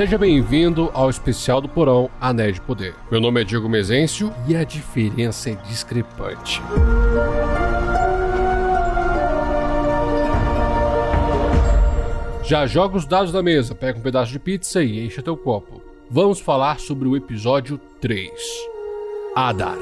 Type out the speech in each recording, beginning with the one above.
Seja bem-vindo ao especial do Porão Anéis de Poder. Meu nome é Diego Mezencio e a diferença é discrepante. Já joga os dados da mesa, pega um pedaço de pizza e encha teu copo. Vamos falar sobre o episódio 3. Adar.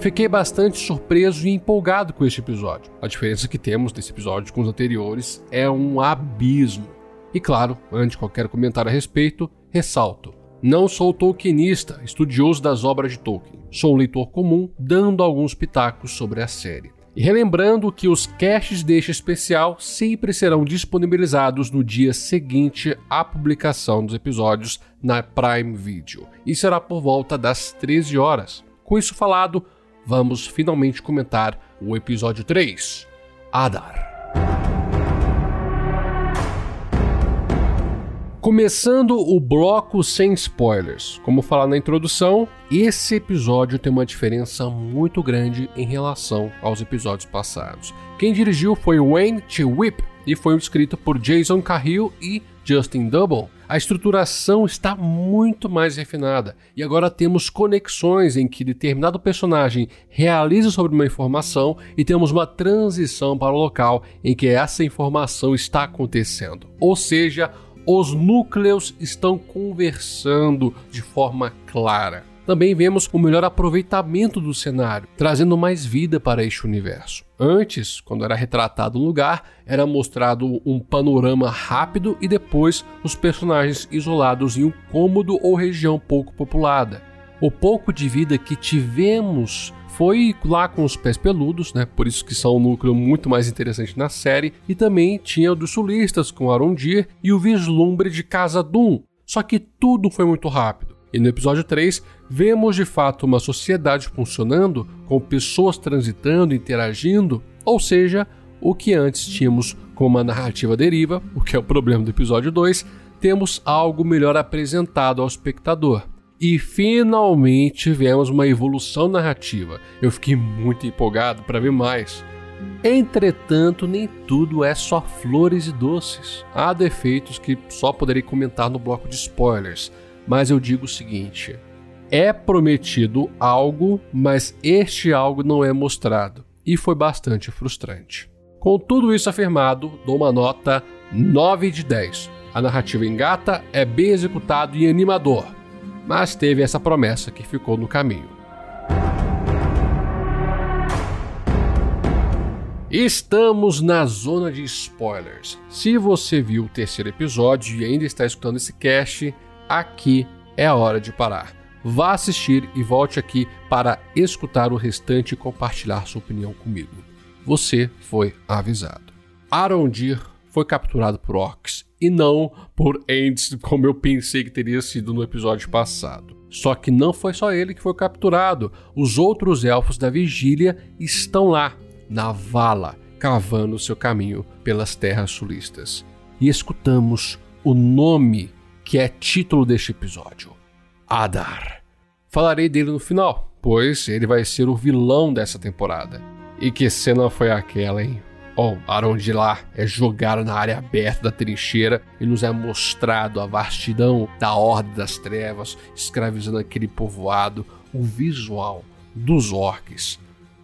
Fiquei bastante surpreso e empolgado com este episódio. A diferença que temos desse episódio com os anteriores é um abismo. E claro, antes de qualquer comentário a respeito, ressalto: não sou tolkienista, estudioso das obras de Tolkien. Sou um leitor comum, dando alguns pitacos sobre a série. E relembrando que os caches deste especial sempre serão disponibilizados no dia seguinte à publicação dos episódios na Prime Video, e será por volta das 13 horas. Com isso falado, vamos finalmente comentar o episódio 3, Adar. Começando o bloco sem spoilers. Como falar na introdução, esse episódio tem uma diferença muito grande em relação aos episódios passados. Quem dirigiu foi Wayne Chewip e foi escrito por Jason Cahill e Justin Double. A estruturação está muito mais refinada e agora temos conexões em que determinado personagem realiza sobre uma informação e temos uma transição para o local em que essa informação está acontecendo. Ou seja, os núcleos estão conversando de forma clara. Também vemos o melhor aproveitamento do cenário, trazendo mais vida para este universo. Antes, quando era retratado um lugar, era mostrado um panorama rápido e depois os personagens isolados em um cômodo ou região pouco populada. O pouco de vida que tivemos foi lá com os pés peludos, né? Por isso que são um núcleo muito mais interessante na série. E também tinha o dos sulistas com Arondir e o vislumbre de Casa Doom. Só que tudo foi muito rápido. E no episódio 3, vemos de fato uma sociedade funcionando, com pessoas transitando, interagindo, ou seja, o que antes tínhamos como uma narrativa deriva, o que é o problema do episódio 2, temos algo melhor apresentado ao espectador e finalmente tivemos uma evolução narrativa. Eu fiquei muito empolgado para ver mais. Entretanto, nem tudo é só flores e doces. Há defeitos que só poderei comentar no bloco de spoilers, mas eu digo o seguinte: é prometido algo, mas este algo não é mostrado, e foi bastante frustrante. Com tudo isso afirmado, dou uma nota 9 de 10. A narrativa engata, é bem executado e animador mas teve essa promessa que ficou no caminho. Estamos na zona de spoilers. Se você viu o terceiro episódio e ainda está escutando esse cast, aqui é a hora de parar. Vá assistir e volte aqui para escutar o restante e compartilhar sua opinião comigo. Você foi avisado. Arondir foi capturado por orcs e não por Ents, como eu pensei que teria sido no episódio passado. Só que não foi só ele que foi capturado. Os outros elfos da vigília estão lá, na vala, cavando seu caminho pelas terras sulistas. E escutamos o nome que é título deste episódio: Adar. Falarei dele no final, pois ele vai ser o vilão dessa temporada. E que cena foi aquela, hein? Oh, de lá é jogado na área aberta da trincheira e nos é mostrado a vastidão da Ordem das Trevas, escravizando aquele povoado. O visual dos orcs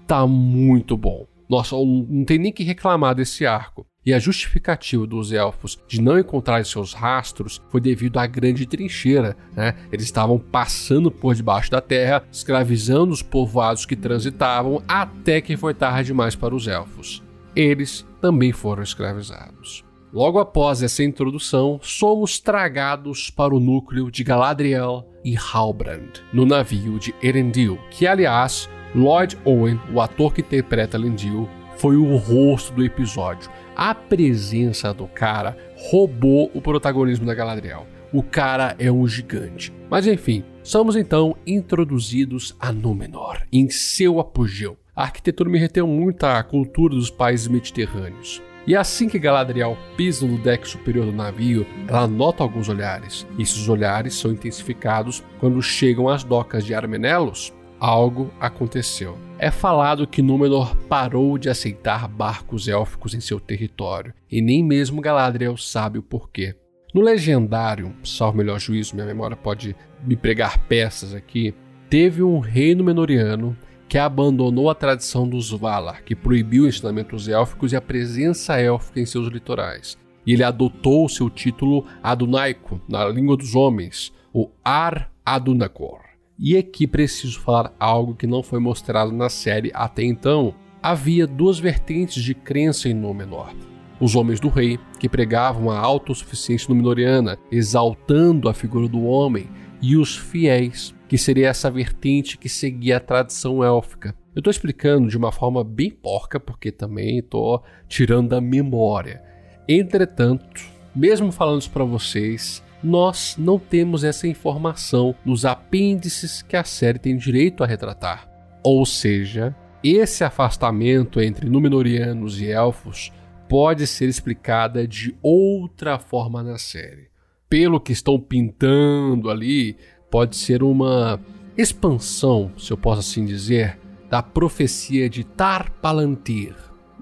tá muito bom. Nossa, não tem nem que reclamar desse arco. E a justificativa dos elfos de não encontrar seus rastros foi devido à grande trincheira. Né? Eles estavam passando por debaixo da terra, escravizando os povoados que transitavam, até que foi tarde demais para os elfos eles também foram escravizados. Logo após essa introdução, somos tragados para o núcleo de Galadriel e Halbrand, no navio de Erendil, que aliás, Lloyd Owen, o ator que interpreta Elendil, foi o rosto do episódio. A presença do cara roubou o protagonismo da Galadriel. O cara é um gigante. Mas enfim, somos então introduzidos a Númenor, em seu apogeu a arquitetura me reteu muito à cultura dos países mediterrâneos. E assim que Galadriel pisa no deck superior do navio, ela nota alguns olhares. E esses olhares são intensificados quando chegam às docas de Armenelos, algo aconteceu. É falado que Númenor parou de aceitar barcos élficos em seu território, e nem mesmo Galadriel sabe o porquê. No legendário, salvo melhor juízo, minha memória pode me pregar peças aqui, teve um reino menoriano que abandonou a tradição dos Valar, que proibiu ensinamentos élficos e a presença élfica em seus litorais. E ele adotou seu título Adunaico, na língua dos homens, o Ar Adunacor. E aqui preciso falar algo que não foi mostrado na série até então. Havia duas vertentes de crença em Númenor. Os homens do rei, que pregavam a autossuficiência númenoriana, exaltando a figura do homem, e os fiéis, que seria essa vertente que seguia a tradição élfica. Eu estou explicando de uma forma bem porca, porque também estou tirando da memória. Entretanto, mesmo falando isso para vocês, nós não temos essa informação nos apêndices que a série tem direito a retratar. Ou seja, esse afastamento entre Númenóreanos e elfos pode ser explicada de outra forma na série. Pelo que estão pintando ali, pode ser uma expansão, se eu posso assim dizer, da profecia de Tar Palantir.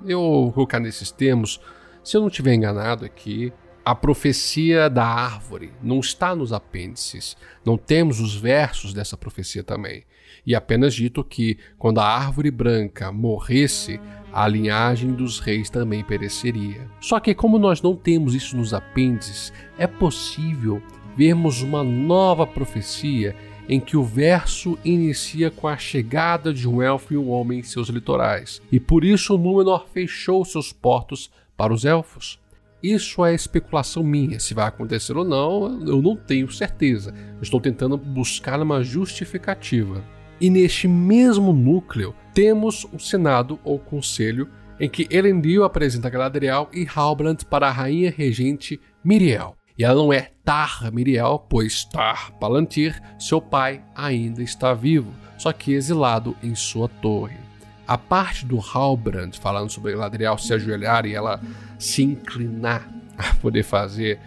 Eu vou colocar nesses termos, se eu não estiver enganado aqui, a profecia da árvore não está nos apêndices. Não temos os versos dessa profecia também. E apenas dito que, quando a árvore branca morresse, a linhagem dos reis também pereceria. Só que, como nós não temos isso nos apêndices, é possível vermos uma nova profecia em que o verso inicia com a chegada de um elfo e um homem em seus litorais. E por isso Númenor fechou seus portos para os elfos. Isso é especulação minha. Se vai acontecer ou não, eu não tenho certeza. estou tentando buscar uma justificativa. E neste mesmo núcleo, temos o Senado ou Conselho, em que Elendil apresenta Galadriel e Halbrand para a rainha regente Miriel. E ela não é Tar Miriel, pois Tar Palantir, seu pai, ainda está vivo, só que exilado em sua torre. A parte do Halbrand falando sobre Galadriel se ajoelhar e ela se inclinar a poder fazer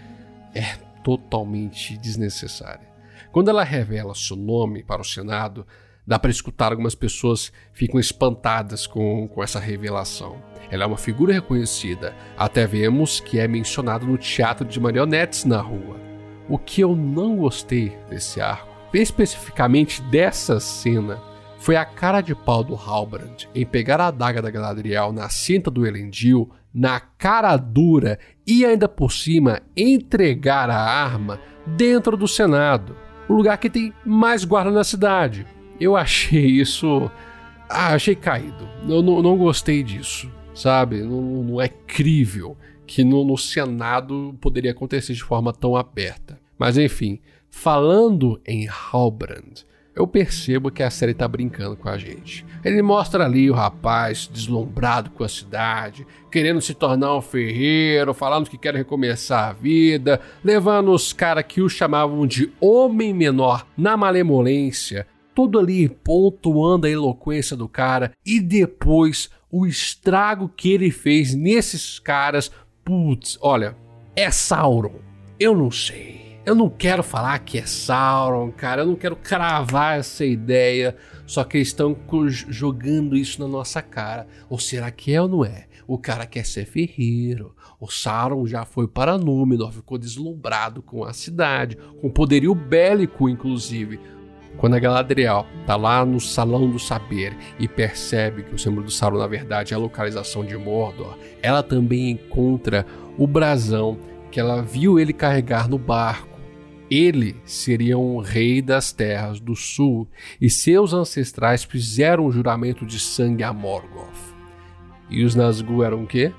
é totalmente desnecessária. Quando ela revela seu nome para o Senado, dá para escutar algumas pessoas ficam espantadas com, com essa revelação. Ela é uma figura reconhecida, até vemos que é mencionada no teatro de marionetes na rua. O que eu não gostei desse arco, especificamente dessa cena, foi a cara de pau do Halbrand em pegar a adaga da Galadriel na cinta do Elendil, na cara dura e ainda por cima entregar a arma dentro do Senado, o lugar que tem mais guarda na cidade. Eu achei isso. Ah, achei caído. Eu não, não gostei disso, sabe? Não, não é crível que no, no Senado poderia acontecer de forma tão aberta. Mas enfim, falando em Halbrand, eu percebo que a série tá brincando com a gente. Ele mostra ali o rapaz deslumbrado com a cidade, querendo se tornar um ferreiro, falando que quer recomeçar a vida, levando os caras que o chamavam de homem menor na malemolência, tudo ali pontuando a eloquência do cara e depois o estrago que ele fez nesses caras. Putz, olha, é Sauron. Eu não sei. Eu não quero falar que é Sauron, cara. Eu não quero cravar essa ideia. Só que eles estão jogando isso na nossa cara. Ou será que é ou não é? O cara quer ser ferreiro. O Sauron já foi para Númenor, ficou deslumbrado com a cidade, com poderio bélico, inclusive. Quando a Galadriel está lá no Salão do Saber e percebe que o símbolo do Sauron, na verdade, é a localização de Mordor, ela também encontra o brasão que ela viu ele carregar no barco ele seria um rei das terras do sul e seus ancestrais fizeram um juramento de sangue a Morgoth. E os Nazgûl eram o quê?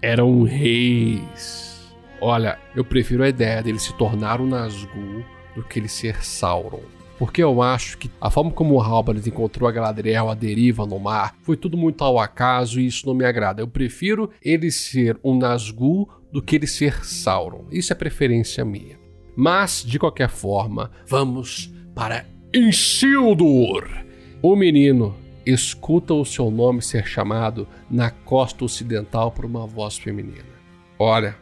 Eram reis. Olha, eu prefiro a ideia dele se tornar um Nazgûl do que ele ser Sauron. Porque eu acho que a forma como o Halbrand encontrou a Galadriel à deriva no mar foi tudo muito ao acaso e isso não me agrada. Eu prefiro ele ser um Nazgûl do que ele ser Sauron. Isso é preferência minha. Mas, de qualquer forma, vamos para Isildur. O menino escuta o seu nome ser chamado na costa ocidental por uma voz feminina. Olha,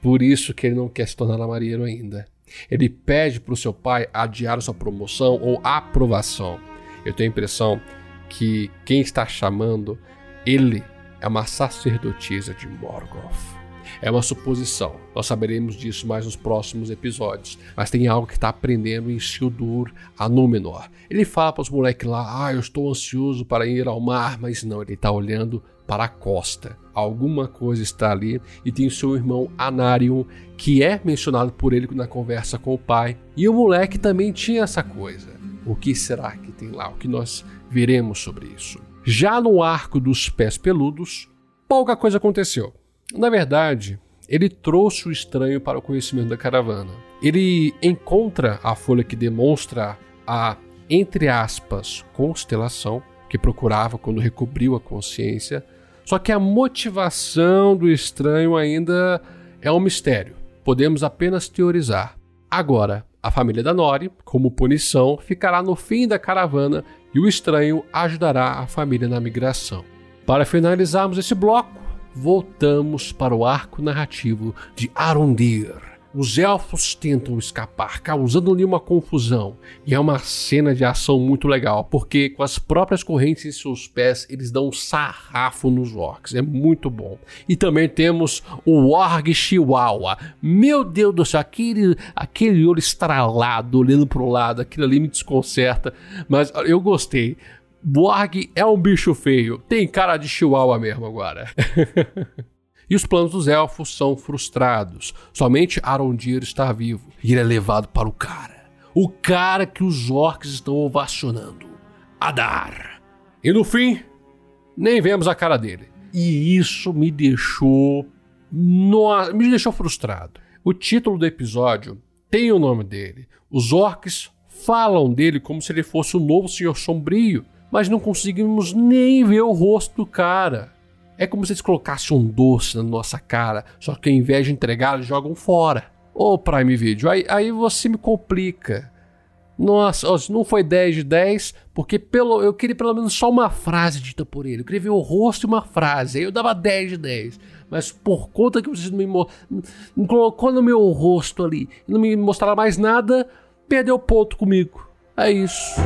por isso que ele não quer se tornar marinheiro ainda. Ele pede para o seu pai adiar sua promoção ou aprovação. Eu tenho a impressão que quem está chamando ele é uma sacerdotisa de Morgoth. É uma suposição. Nós saberemos disso mais nos próximos episódios. Mas tem algo que está aprendendo em Sildur a Númenor. Ele fala para os moleques lá: Ah, eu estou ansioso para ir ao mar, mas não, ele está olhando para a costa. Alguma coisa está ali e tem o seu irmão Anarion, que é mencionado por ele na conversa com o pai. E o moleque também tinha essa coisa. O que será que tem lá? O que nós veremos sobre isso? Já no arco dos pés peludos, pouca coisa aconteceu. Na verdade, ele trouxe o estranho para o conhecimento da caravana. Ele encontra a folha que demonstra a, entre aspas, constelação que procurava quando recobriu a consciência. Só que a motivação do estranho ainda é um mistério. Podemos apenas teorizar. Agora, a família da Nori, como punição, ficará no fim da caravana e o estranho ajudará a família na migração. Para finalizarmos esse bloco, voltamos para o arco narrativo de Arundir. Os elfos tentam escapar, causando-lhe uma confusão, e é uma cena de ação muito legal, porque com as próprias correntes em seus pés eles dão um sarrafo nos orcs, é muito bom. E também temos o Org Chihuahua. Meu Deus do céu, aquele, aquele olho estralado olhando para o lado, aquilo ali me desconcerta, mas eu gostei. Borg é um bicho feio. Tem cara de chihuahua mesmo agora. e os planos dos elfos são frustrados. Somente Arondir está vivo. E ele é levado para o cara. O cara que os orcs estão ovacionando. Adar. E no fim, nem vemos a cara dele. E isso me deixou. No... me deixou frustrado. O título do episódio tem o nome dele. Os orcs falam dele como se ele fosse o novo Senhor Sombrio mas não conseguimos nem ver o rosto do cara. É como se eles colocassem um doce na nossa cara, só que ao invés de entregar, eles jogam fora. Ô oh, Prime Video, aí, aí você me complica. Nossa, não foi 10 de 10, porque pelo, eu queria pelo menos só uma frase dita por ele. Eu queria ver o rosto e uma frase. Aí eu dava 10 de 10. Mas por conta que vocês não me, me colocou no meu rosto ali não me mostraram mais nada, perdeu ponto comigo. É isso.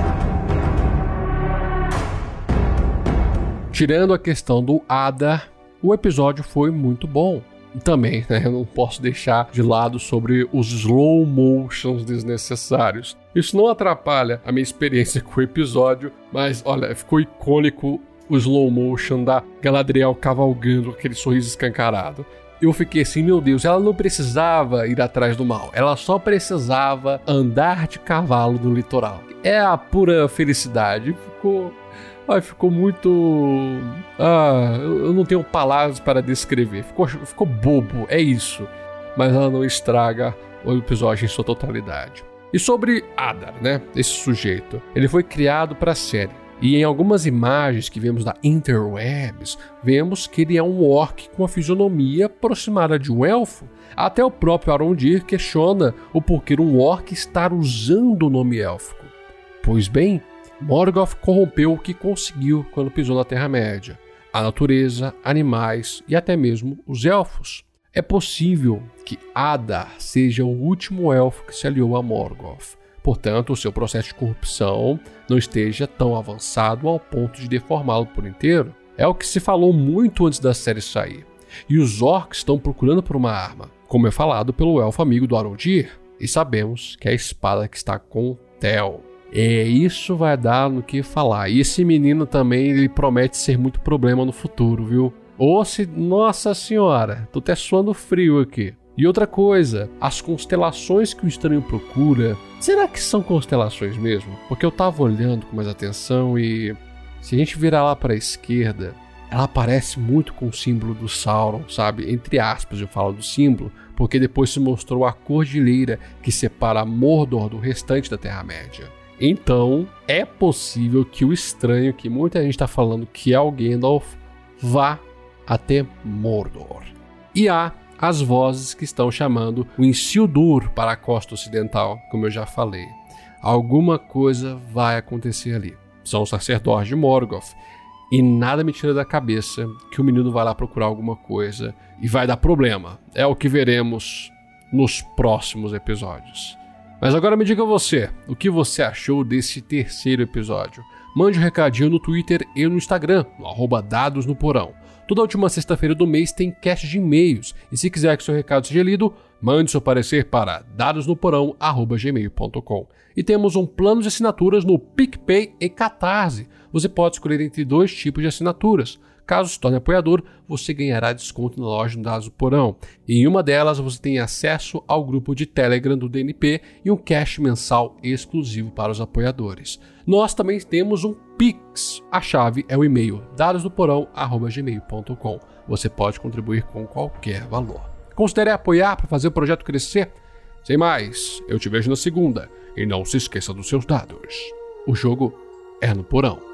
Tirando a questão do Ada, o episódio foi muito bom. Também, né, eu não posso deixar de lado sobre os slow motions desnecessários. Isso não atrapalha a minha experiência com o episódio, mas olha, ficou icônico o slow motion da Galadriel cavalgando aquele sorriso escancarado. Eu fiquei assim, meu Deus, ela não precisava ir atrás do mal, ela só precisava andar de cavalo no litoral. É a pura felicidade. Ficou Ai, ficou muito. Ah, eu não tenho palavras para descrever. Ficou, ficou bobo, é isso. Mas ela não estraga o episódio em sua totalidade. E sobre Adar, né? Esse sujeito. Ele foi criado para a série. E em algumas imagens que vemos da interwebs, vemos que ele é um orc com a fisionomia aproximada de um elfo. Até o próprio Arondir questiona o porquê um orc estar usando o nome élfico. Pois bem, Morgoth corrompeu o que conseguiu quando pisou na Terra-média: a natureza, animais e até mesmo os elfos. É possível que Adar seja o último elfo que se aliou a Morgoth. Portanto, o seu processo de corrupção não esteja tão avançado ao ponto de deformá-lo por inteiro. É o que se falou muito antes da série sair. E os orcs estão procurando por uma arma, como é falado pelo elfo amigo do Arondir, e sabemos que é a espada que está com Tel. É, isso vai dar no que falar. E esse menino também, ele promete ser muito problema no futuro, viu? Ou se. Nossa senhora, tô até suando frio aqui. E outra coisa, as constelações que o estranho procura, será que são constelações mesmo? Porque eu tava olhando com mais atenção e se a gente virar lá para a esquerda, ela parece muito com o símbolo do Sauron, sabe? Entre aspas, eu falo do símbolo, porque depois se mostrou a cordilheira que separa Mordor do restante da Terra-média. Então, é possível que o estranho, que muita gente está falando que é o Gandalf, vá até Mordor. E há as vozes que estão chamando o Isildur para a costa ocidental, como eu já falei. Alguma coisa vai acontecer ali. São os sacerdotes de Morgoth. E nada me tira da cabeça que o menino vai lá procurar alguma coisa e vai dar problema. É o que veremos nos próximos episódios. Mas agora me diga você, o que você achou desse terceiro episódio? mande um recadinho no Twitter e no Instagram, no arroba Dados no Porão. Toda última sexta-feira do mês tem cast de e-mails, e se quiser que seu recado seja lido, mande seu parecer para dadosnoporão.gmail.com. E temos um plano de assinaturas no PicPay e Catarse. Você pode escolher entre dois tipos de assinaturas. Caso se torne apoiador, você ganhará desconto na loja do Dados do Porão. Em uma delas você tem acesso ao grupo de Telegram do DNP e um cash mensal exclusivo para os apoiadores. Nós também temos um Pix. A chave é o e-mail dadosdoporão@gmail.com. Você pode contribuir com qualquer valor. Considere apoiar para fazer o projeto crescer. Sem mais, eu te vejo na segunda e não se esqueça dos seus dados. O jogo é no porão.